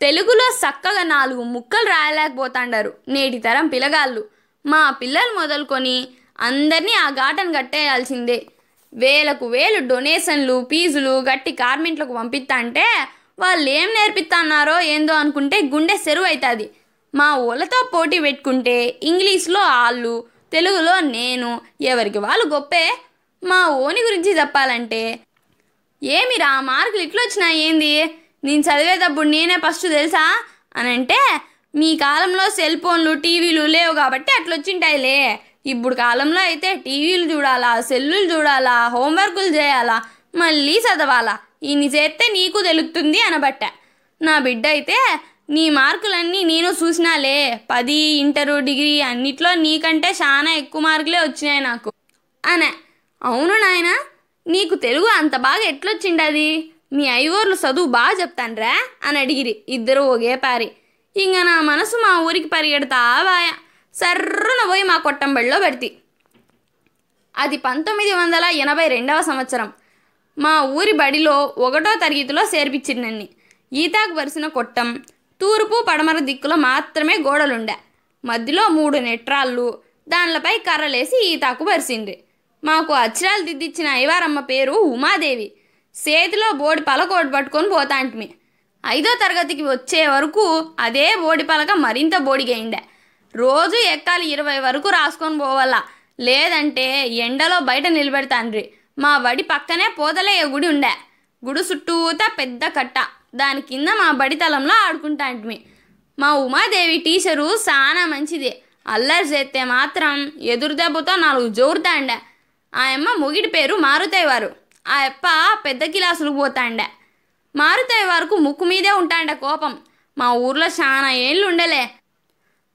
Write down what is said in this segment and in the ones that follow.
తెలుగులో చక్కగా నాలుగు ముక్కలు రాయలేకపోతాండారు. నేటి తరం పిల్లగాళ్ళు. మా పిల్లలు మొదలుకొని అందరినీ ఆ ఘాటను కట్టేయాల్సిందే. వేలకు వేలు డొనేషన్లు ఫీజులు గట్టి కార్మెంట్లకు పంపిస్తా వాళ్ళు ఏం నేర్పిస్తున్నారో ఏందో అనుకుంటే గుండె సెరువు అవుతుంది మా ఊళ్ళతో పోటీ పెట్టుకుంటే ఇంగ్లీష్లో వాళ్ళు తెలుగులో నేను ఎవరికి వాళ్ళు గొప్పే. మా ఓని గురించి చెప్పాలంటే ఏమిరా మార్కులు ఇట్లా వచ్చినాయి ఏంది? నేను చదివేటప్పుడు నేనే ఫస్ట్ తెలుసా? అని అంటే మీ కాలంలో సెల్ ఫోన్లు టీవీలు లేవు కాబట్టి అట్లా వచ్చింటాయిలే ఇప్పుడు కాలంలో అయితే టీవీలు చూడాలా సెల్లులు చూడాలా హోంవర్కులు చేయాలా మళ్ళీ చదవాలా. ఇన్ని చేస్తే నీకు తెలుస్తుంది అనబట్ట. నా బిడ్డ అయితే నీ మార్కులన్నీ నేను చూసినాలే. పది ఇంటరు డిగ్రీ అన్నిట్లో నీకంటే చాలా ఎక్కువ మార్కులే వచ్చినాయి నాకు. అనే. అవును నాయనా నీకు తెలుగు అంత బాగా ఎట్లొచ్చిండది? మీ ఐగోర్లు చదువు బాగా చెప్తాన్రా? అని అడిగిరి. ఇద్దరు ఒకే పారి. ఇంక నా మనసు మా ఊరికి పరిగెడతా బాయ సర్రున పోయి మా కొట్టంబడిలో పెడితే. అది పంతొమ్మిది వందల ఎనభై రెండవ సంవత్సరం. మా ఊరి బడిలో ఒకటో తరగతిలో చేర్పించింది నన్ను. ఈతాకు వరిసిన కొట్టం తూర్పు పడమర దిక్కులో మాత్రమే గోడలుండే. మధ్యలో మూడు నెట్రాళ్ళు దానిలపై కర్రలేసి ఈతాకు వరిసిండ్రి మాకు అక్షరాలు దిద్దిచ్చిన ఐవారమ్మ పేరు ఉమాదేవి. చేతిలో బోడి పలకోటి పట్టుకొని పోతాంటిమి ఐదో తరగతికి వచ్చే వరకు అదే బోడి పలక మరింత బోడిగైండే రోజు ఎక్కాలి ఇరవై వరకు రాసుకొని పోవాలా. లేదంటే ఎండలో బయట నిలబెడతాండ్రి. మా బడి పక్కనే పోతలయ్య గుడి ఉండే. గుడి చుట్టూతా పెద్ద కట్ట. దాని కింద మా బడి తలంలో ఆడుకుంటాంటిమి మా ఉమాదేవి టీచరు చాలా మంచిది. అల్లరి చేస్తే మాత్రం ఎదురు దెబ్బతో నాలుగు జోరుతాండే ఆయమ్మ అమ్మ మొగిడి పేరు మారుతాయి వారు. ఆ అప్ప పెద్ద గిలాసులకు పోతాండే. మారుతాయి వరకు ముక్కు మీదే ఉంటాండే కోపం. మా ఊర్లో చాలా ఏళ్ళు ఉండలే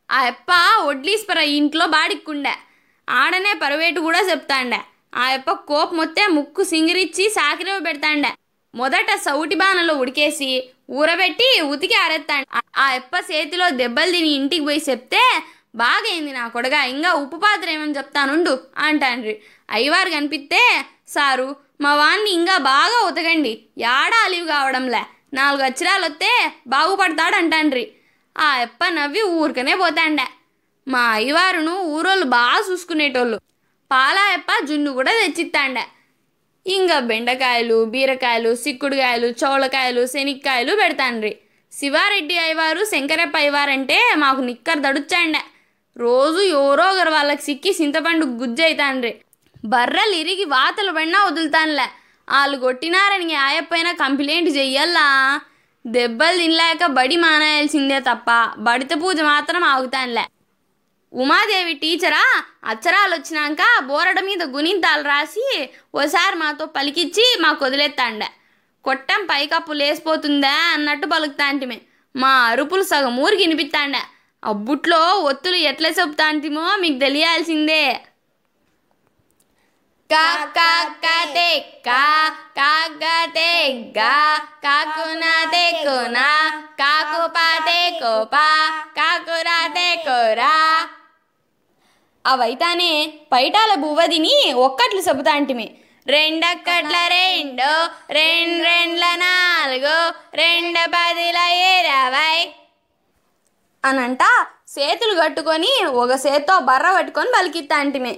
ఆ అప్ప వడ్లీస్పర ఇంట్లో బాడిక్కుండే. ఆడనే పరవేటు కూడా చెప్తాండే. ఆ అప్ప కోపం వస్తే ముక్కు సింగిరిచ్చి సాకిరవ పెడతాండే. మొదట సౌటి బాణలో ఉడికేసి ఊరబెట్టి ఉతికి ఆరేస్తాండి ఆ అప్ప చేతిలో దెబ్బలు తిని ఇంటికి పోయి చెప్తే బాగైంది నా కొడగా ఇంకా ఉప్పు పాత్ర ఏమని చెప్తానుండు అంటాండ్రి. అయ్యవారు కనిపిస్తే సారు మా వాణ్ణి ఇంకా బాగా ఉతకండి. యాడ అలివి కావడంలే. నాలుగు అక్షరాలు వస్తే బాగుపడతాడు అంటాండ్రి ఆ ఎప్ప నవ్వి ఊరికనే పోతాండే. మా అయ్యవారును ఊరోళ్ళు బాగా చూసుకునేటోళ్ళు. పాలా అప్ప జున్ను కూడా తెచ్చిస్తాండే ఇంకా బెండకాయలు బీరకాయలు సిక్కుడుకాయలు చౌళకాయలు శనిక్కాయలు పెడతాండ్రి. శివారెడ్డి అయ్యవారు శంకరప్ప అయ్యవారంటే మాకు నిక్కర్ దడుచాండే రోజు ఎవరో ఒకరు వాళ్ళకి సిక్కి చింతపండు గుజ్జు అవుతాండ్రి బర్రెలు ఇరిగి వాతలు పడినా వదులుతానులే. వాళ్ళు కొట్టినారని ఆయప్పైన కంప్లైంట్ చెయ్యల్లా? దెబ్బలు తినలేక బడి మానేయాల్సిందే తప్ప బడిత పూజ మాత్రం ఆగుతానులే. ఉమాదేవి టీచరా అచ్చరాలు వచ్చినాక బోరడ మీద గుణింతాలు రాసి ఓసారి మాతో పలికిచ్చి మాకు వదిలేస్తాండే కొట్టం పైకప్పు లేసిపోతుందా అన్నట్టు పలుకుతాంటిమే. మా అరుపులు సగం ఊరికి వినిపిస్తాండే అబ్బుట్లో ఒత్తులు ఎట్లా చెప్తాంటిమో మీకు తెలియాల్సిందే. కా కా కా తే కా కా గా పా కోరా అవైతానే పైటాల బువ్వదిని ఒక్కట్లు చెబుతాంటిమి రెండక్కట్ల రెండు రెండు రెండ్ల నాలుగు రెండు పదిల ఇరవై అనంట చేతులు కట్టుకొని ఒక చేత్తో బర్ర పట్టుకొని పలికిత్తాంటిమే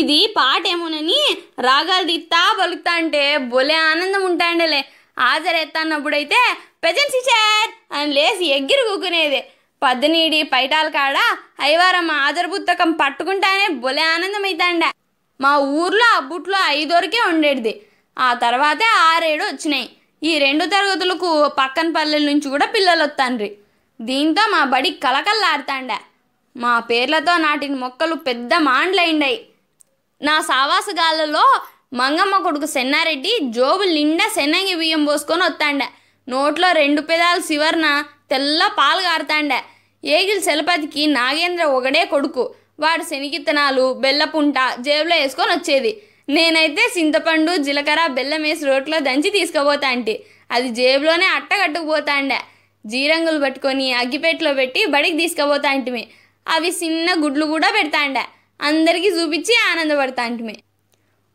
ఇది పాటేమోనని రాగాలు దిత్తా పలుకుతా అంటే బొలే ఆనందం ఉంటాండలే హాజరెత్తన్నప్పుడైతే పెజెన్సీ ఇచ్చార్ అని లేచి ఎగ్గిరి కూకునేది. పద్దనీడి పైటాల కాడ అయ్యవారమ్మ ఆదర పుస్తకం పట్టుకుంటానే బొలే ఆనందం అవుతాండ మా ఊర్లో అబ్బుట్లో ఐదోరికే ఉండేది ఆ తర్వాతే ఆరేడు వచ్చినాయి. ఈ రెండు తరగతులకు పక్కన పల్లెల నుంచి కూడా పిల్లలు వస్తాండ్రి దీంతో మా బడి కలకల్లాడుతాండ మా పేర్లతో నాటిన మొక్కలు పెద్ద మాండ్లైండాయి నా సావాసగాళ్ళలో మంగమ్మ కొడుకు సెన్నారెడ్డి జోబు నిండా శనగి బియ్యం పోసుకొని వస్తాండ. నోట్లో రెండు పెదాలు శివర్న తెల్ల పాలు కారుతాండ ఏగిల్ చలపతికి నాగేంద్ర ఒకడే కొడుకు. వాడు శనిగిత్తనాలు బెల్లపుంట జేబులో వేసుకొని వచ్చేది. నేనైతే చింతపండు జీలకర్ర బెల్లం వేసి రోట్లో దంచి తీసుకుపోతా అంటే అది జేబులోనే అట్టగట్టుకుపోతాండే జీరంగులు పట్టుకొని అగ్గిపెట్లో పెట్టి బడికి తీసుకుపోతా అంటిమి అవి చిన్న గుడ్లు కూడా పెడతాండే. అందరికీ చూపించి ఆనందపడతాంటిమి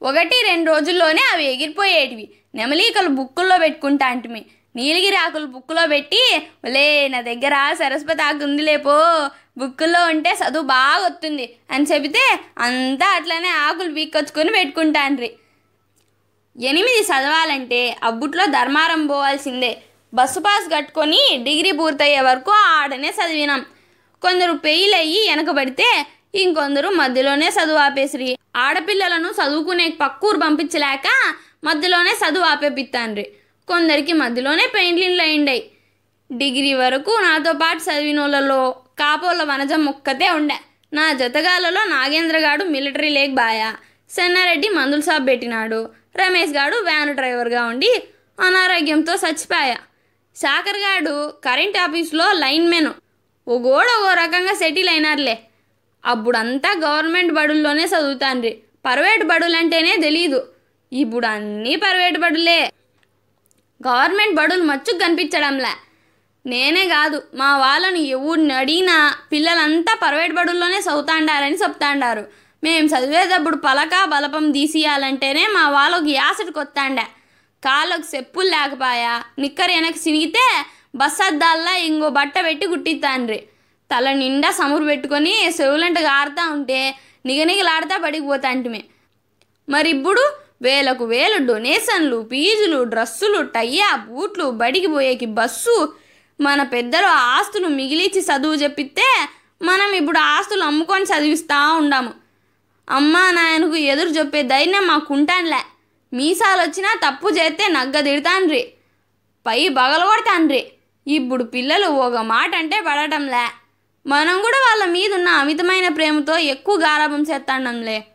ఒకటి రెండు రోజుల్లోనే అవి ఎగిరిపోయేటివి. నెమలీకలు బుక్కుల్లో పెట్టుకుంటా అంటిమి. నీలగిరి ఆకులు బుక్కులో పెట్టి లే నా దగ్గర సరస్వతి ఆకు ఉంది లేపో బుక్కుల్లో ఉంటే చదువు బాగా వస్తుంది అని చెబితే అంతా అట్లనే ఆకులు పీక్కొచ్చుకొని పెట్టుకుంటాన్రి ఎనిమిది చదవాలంటే అబ్బుట్లో ధర్మారం పోవాల్సిందే. బస్సు పాస్ కట్టుకొని డిగ్రీ పూర్తయ్యే వరకు ఆడనే చదివినాం. కొందరు పెయిల్ అయ్యి వెనకబడితే ఇంకొందరు మధ్యలోనే చదువు ఆపేసిరి. ఆడపిల్లలను చదువుకునే పక్కూరు పంపించలేక మధ్యలోనే చదువు ఆపేపిత్తాన్రి. కొందరికి మధ్యలోనే పెయింట్లిన్లు అయిండాయి డిగ్రీ వరకు నాతో పాటు చదివినోళ్ళలో కాపోళ్ళ వనజం ఒక్కతే ఉండే. నా జతగాలలో నాగేంద్రగాడు మిలిటరీ లేక్ బాయా. సెన్నారెడ్డి మందుల షాప్ పెట్టినాడు. రమేష్ గాడు వ్యాన్ డ్రైవర్గా ఉండి అనారోగ్యంతో చచ్చిపోయా. శాకర్ గాడు కరెంట్ ఆఫీస్లో లైన్మెన్. ఓ గోడ ఓ రకంగా సెటిల్ అయినారులే. అప్పుడంతా గవర్నమెంట్ బడుల్లోనే చదువుతాండ్రి. ప్రైవేట్ బడులు అంటేనే తెలీదు. ఇప్పుడు అన్నీ ప్రైవేట్ బడులే. గవర్నమెంట్ బడులు మచ్చు కనిపించడంలే. నేనే కాదు మా వాళ్ళని ఎవరిని అడిగినా పిల్లలంతా ప్రైవేట్ బడుల్లోనే చదువుతాండారని చెప్తాండారు. మేము చదివేటప్పుడు పలక బలపం తీసియాలంటేనే మా వాళ్ళకి యాసటి కొత్తాండా. కాళ్ళకు చెప్పులు లేకపాయా నిక్కర్ వెనక్కి సినిగితే బస్ అద్దాల్లా ఇంకో బట్ట పెట్టి గుట్టిస్తాండ్రి తల నిండా సమురు పెట్టుకొని చెవులంట గారుతా ఉంటే నిగనిగలాడుతా పడిపోతా పోతాంటిమే మరి ఇప్పుడు వేలకు వేలు డొనేషన్లు ఫీజులు డ్రస్సులు టయ్యా బూట్లు బడికి పోయేకి బస్సు మన పెద్దలు ఆస్తులు మిగిలిచి చదువు చెప్పితే మనం ఇప్పుడు ఆస్తులు అమ్ముకొని చదివిస్తూ ఉండాము. అమ్మా నాయనకు ఎదురు చెప్పే ధైర్యం మాకుంటానులే మీసాలు వచ్చినా తప్పు చేస్తే నగ్గ తిడతాన్రి పై బగలగొడతాన్రి. ఇప్పుడు పిల్లలు ఒక మాట అంటే పడటంలే. మనం కూడా వాళ్ళ మీద ఉన్న అమితమైన ప్రేమతో ఎక్కువ గారాభం చేస్తాండంలే.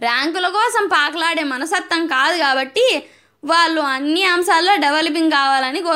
ర్యాంకుల కోసం పాకలాడే మనసత్వం కాదు కాబట్టి వాళ్ళు అన్ని అంశాల్లో డెవలపింగ్ కావాలని కోరు